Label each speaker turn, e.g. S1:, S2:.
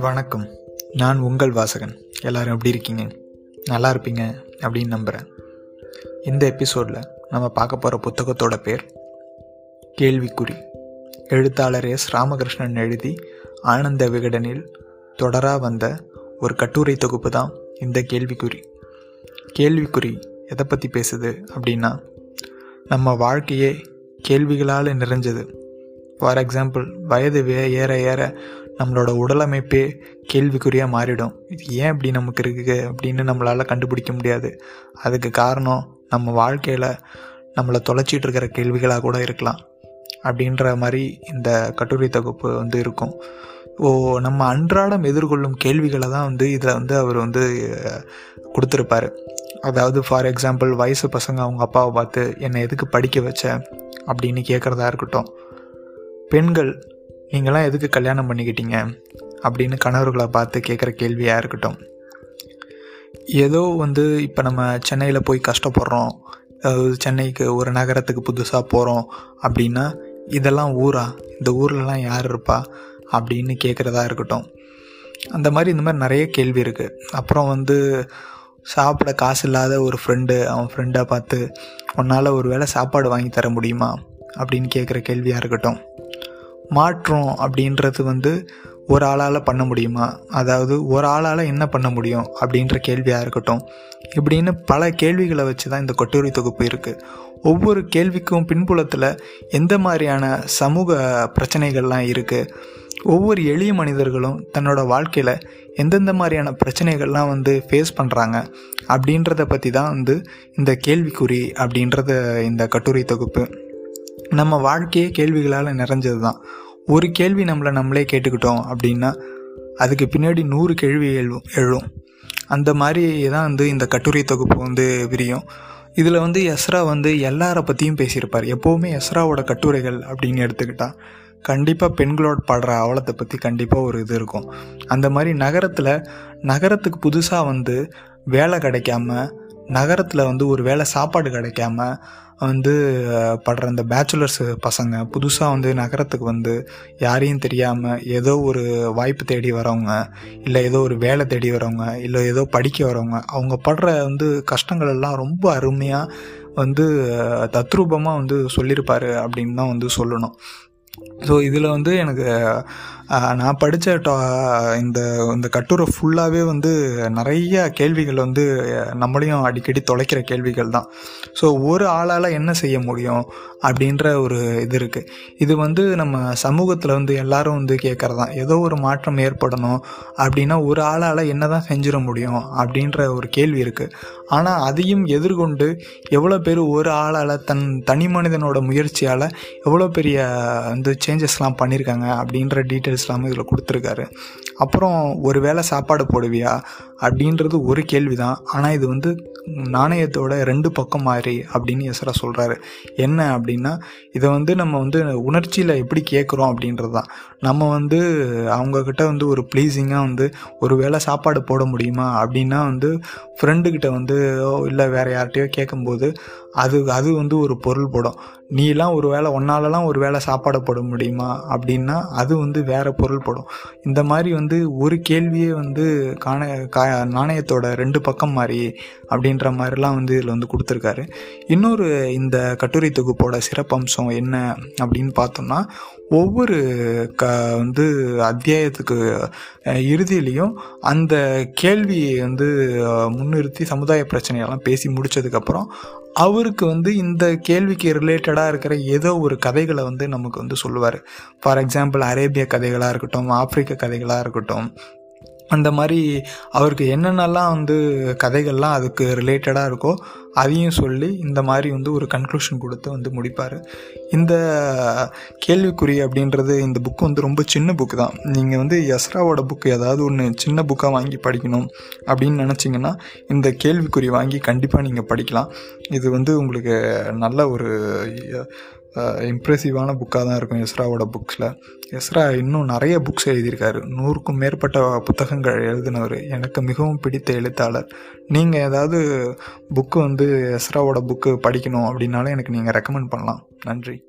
S1: வணக்கம். நான் உங்கள் வாசகன். எல்லாரும் எப்படி இருக்கீங்க? நல்லா இருப்பீங்க அப்படின்னு நம்புகிறேன் இந்த எபிசோடில் நம்ம பார்க்க போகிற புத்தகத்தோட பேர் கேள்விக்குறி. எழுத்தாளர் எஸ் ராமகிருஷ்ணன் எழுதி ஆனந்த விகடனில் தொடராக வந்த ஒரு கட்டுரை தொகுப்பு தான் இந்த கேள்விக்குறி. கேள்விக்குறி எதை பற்றி பேசுது அப்படின்னா நம்ம வாழ்க்கையே கேள்விகளால் நிறைஞ்சது. ஃபார் எக்ஸாம்பிள் வயது வே ஏற ஏற நம்மளோட உடலமைப்பே கேள்விக்குறியாக மாறிடும். இது ஏன் இப்படி நமக்கு இருக்குது அப்படின்னு நம்மளால் கண்டுபிடிக்க முடியாது. அதுக்கு காரணம் நம்ம வாழ்க்கையில் நம்மளை தொலைச்சிட்டு இருக்கிற கேள்விகளாக கூட இருக்கலாம். அப்படின்ற மாதிரி இந்த கட்டுரை தொகுப்பு வந்து இருக்கும். ஓ நம்ம அன்றாடம் எதிர்கொள்ளும் கேள்விகளை தான் வந்து இதில் வந்து அவர் வந்து கொடுத்துருப்பாரு. அதாவது ஃபார் எக்ஸாம்பிள் வயசு பசங்க அவங்க அப்பாவை பார்த்து என்னை எதுக்கு படிக்க வச்ச? அப்படின்னு கேட்குறதா இருக்கட்டும். பெண்கள் நீங்களாம் எதுக்கு கல்யாணம் பண்ணிக்கிட்டீங்க? அப்படின்னு கணவர்களை பார்த்து கேட்குற கேள்வியாக இருக்கட்டும். ஏதோ வந்து இப்போ நம்ம சென்னையில் போய் கஷ்டப்படுறோம். அதாவது சென்னைக்கு ஒரு நகரத்துக்கு புதுசாக போகிறோம் அப்படின்னா இதெல்லாம் ஊரா? இந்த ஊர்லலாம் யார் இருப்பா? அப்படின்னு கேட்குறதா இருக்கட்டும். அந்த மாதிரி இந்த மாதிரி நிறைய கேள்வி இருக்குது அப்புறம் வந்து சாப்பிட காசு இல்லாத ஒரு ஃப்ரெண்டு அவன் ஃப்ரெண்டை பார்த்து உன்னால் ஒரு வேளை சாப்பாடு வாங்கி தர முடியுமா? அப்படின்னு கேட்குற கேள்வியாக இருக்கட்டும். மாற்றம் அப்படின்றது வந்து ஒரு ஆளால் பண்ண முடியுமா? அதாவது ஒரு ஆளால் என்ன பண்ண முடியும்? அப்படின்ற கேள்வியாக இருக்கட்டும். இப்படின்னு பல கேள்விகளை வச்சு தான் இந்த கட்டுரை தொகுப்பு இருக்குது ஒவ்வொரு கேள்விக்கும் பின்புலத்தில் எந்த மாதிரியான சமூக பிரச்சனைகள்லாம் இருக்குது ஒவ்வொரு எளிய மனிதர்களும் தன்னோட வாழ்க்கையில் எந்தெந்த மாதிரியான பிரச்சனைகள்லாம் வந்து ஃபேஸ் பண்ணுறாங்க அப்படின்றத பற்றி தான் வந்து இந்த கேள்விக்குறி அப்படின்றத இந்த கட்டுரை தொகுப்பு. நம்ம வாழ்க்கையே கேள்விகளால் நிறைஞ்சது தான். ஒரு கேள்வி நம்மளை நம்மளே கேட்டுக்கிட்டோம் அப்படின்னா அதுக்கு பின்னாடி நூறு கேள்வி எழும் எழும். அந்த மாதிரி தான் வந்து இந்த கட்டுரை தொகுப்பு வந்து விரியும். இதில் வந்து எஸ்ரா வந்து எல்லாரை பற்றியும் பேசியிருப்பார். எப்போவுமே எஸ்ராவோட கட்டுரைகள் அப்படின்னு எடுத்துக்கிட்டால் கண்டிப்பாக பெண்களோட பாடுற அவலத்தை பற்றி கண்டிப்பாக ஒரு இது இருக்கும். அந்த மாதிரி நகரத்தில் நகரத்துக்கு புதுசாக வந்து வேலை கிடைக்காம நகரத்தில் வந்து ஒரு வேலை சாப்பாடு கிடைக்காம வந்து படுற அந்த பேச்சுலர்ஸ் பசங்க புதுசாக வந்து நகரத்துக்கு வந்து யாரையும் தெரியாமல் ஏதோ ஒரு வாய்ப்பு தேடி வரவங்க இல்லை ஏதோ ஒரு வேலை தேடி வரவங்க இல்லை ஏதோ படிக்க வரவங்க அவங்க படுற வந்து கஷ்டங்கள் எல்லாம் ரொம்ப அருமையாக வந்து தத்ரூபமாக வந்து சொல்லியிருப்பார் அப்படின்னு தான் வந்து சொல்லணும். ஸோ இதில் வந்து எனக்கு நான் படித்த டா இந்த இந்த கட்டுரை ஃபுல்லாகவே வந்து நிறைய கேள்விகள் வந்து நம்மளையும் அடிக்கடி தொலைக்கிற கேள்விகள் தான். ஸோ ஒரு ஆளால் என்ன செய்ய முடியும் அப்படின்ற ஒரு இது இருக்குது இது வந்து நம்ம சமூகத்தில் வந்து எல்லாரும் வந்து கேட்குறது தான் ஏதோ ஒரு மாற்றம் ஏற்படணும் அப்படின்னா ஒரு ஆளால் என்ன தான் செஞ்சிட முடியும் அப்படின்ற ஒரு கேள்வி இருக்குது ஆனால் அதையும் எதிர்கொண்டு எவ்வளோ பேர் ஒரு ஆளால் தன் தனி மனிதனோட முயற்சியால் எவ்வளோ பெரிய வந்து சேஞ்சஸ்லாம் பண்ணியிருக்காங்க அப்படின்ற இஸ்லாமும் இதில் கொடுத்துருக்காரு. அப்புறம் ஒரு வேளை சாப்பாடு போடுவியா? அப்படின்றது ஒரு கேள்வி தான் ஆனால் இது வந்து நாணயத்தோட ரெண்டு பக்கம் மாதிரி அப்படின்னு எஸ்ரா சொல்கிறாரு என்ன அப்படின்னா இதை வந்து நம்ம வந்து உணர்ச்சியில் எப்படி கேட்குறோம் அப்படின்றது தான் நம்ம வந்து அவங்கக்கிட்ட வந்து ஒரு ப்ளீஸிங்காக வந்து ஒரு வேளை சாப்பாடு போட முடியுமா? அப்படின்னா வந்து ஃப்ரெண்டுக்கிட்ட வந்து இல்லை வேறு யார்கிட்டயோ கேட்கும்போது அது அது வந்து ஒரு பொருள் போடும். நீலாம் ஒரு வேளை ஒன்னாலலாம் ஒரு வேளை சாப்பாடு போட முடியுமா? அப்படின்னா அது வந்து வேற வேறு பொருள்படும் இந்த மாதிரி வந்து ஒரு கேள்வியே வந்து காண கா நாணயத்தோட ரெண்டு பக்கம் மாதிரி அப்படின்ற மாதிரிலாம் வந்து இதில் வந்து கொடுத்துருக்காரு. இன்னொரு இந்த கட்டுரை தொகுப்போட சிறப்பம்சம் என்ன அப்படின்னு பார்த்தோம்னா ஒவ்வொரு க வந்து அத்தியாயத்துக்கு இறுதியிலையும் அந்த கேள்வியை வந்து முன்னிறுத்தி சமுதாய பிரச்சனையெல்லாம் பேசி முடிச்சதுக்கப்புறம் அவருக்கு வந்து இந்த கேள்விக்கு ரிலேட்டடாக இருக்கிற ஏதோ ஒரு கதைகளை வந்து நமக்கு வந்து சொல்லுவார். ஃபார் எக்ஸாம்பிள் அரேபிய கதைகளாக இருக்கட்டும் ஆப்பிரிக்க கதைகளாக இருக்கட்டும் அந்த மாதிரி அவருக்கு என்னென்னலாம் வந்து கதைகள்லாம் அதுக்கு ரிலேட்டடாக இருக்கோ அதையும் சொல்லி இந்த மாதிரி வந்து ஒரு கன்க்ளூஷன் கொடுத்து வந்து முடிப்பார். இந்த கேள்விக்குறி அப்படின்றது இந்த புக்கு வந்து ரொம்ப சின்ன புக்கு தான். நீங்கள் வந்து எஸ்ராவோட புக்கு ஏதாவது ஒன்று சின்ன புக்காக வாங்கி படிக்கணும் அப்படின்னு நினச்சிங்கன்னா இந்த கேள்விக்குறி வாங்கி கண்டிப்பாக நீங்கள் படிக்கலாம். இது வந்து உங்களுக்கு நல்ல ஒரு இம்ப்ரெசிவான புக்காக தான் இருக்கும் எஸ்ராவோட புக்ஸில் எஸ்ரா இன்னும் நிறைய புக்ஸ் எழுதியிருக்காரு. நூறுக்கும் மேற்பட்ட புத்தகங்கள் எழுதினவர். எனக்கு மிகவும் பிடித்த எழுத்தாளர். நீங்கள் ஏதாவது புக்கு வந்து எஸ்ராவோட புக்கு படிக்கணும் அப்படின்னாலும் எனக்கு நீங்கள் ரெக்கமெண்ட் பண்ணலாம். நன்றி.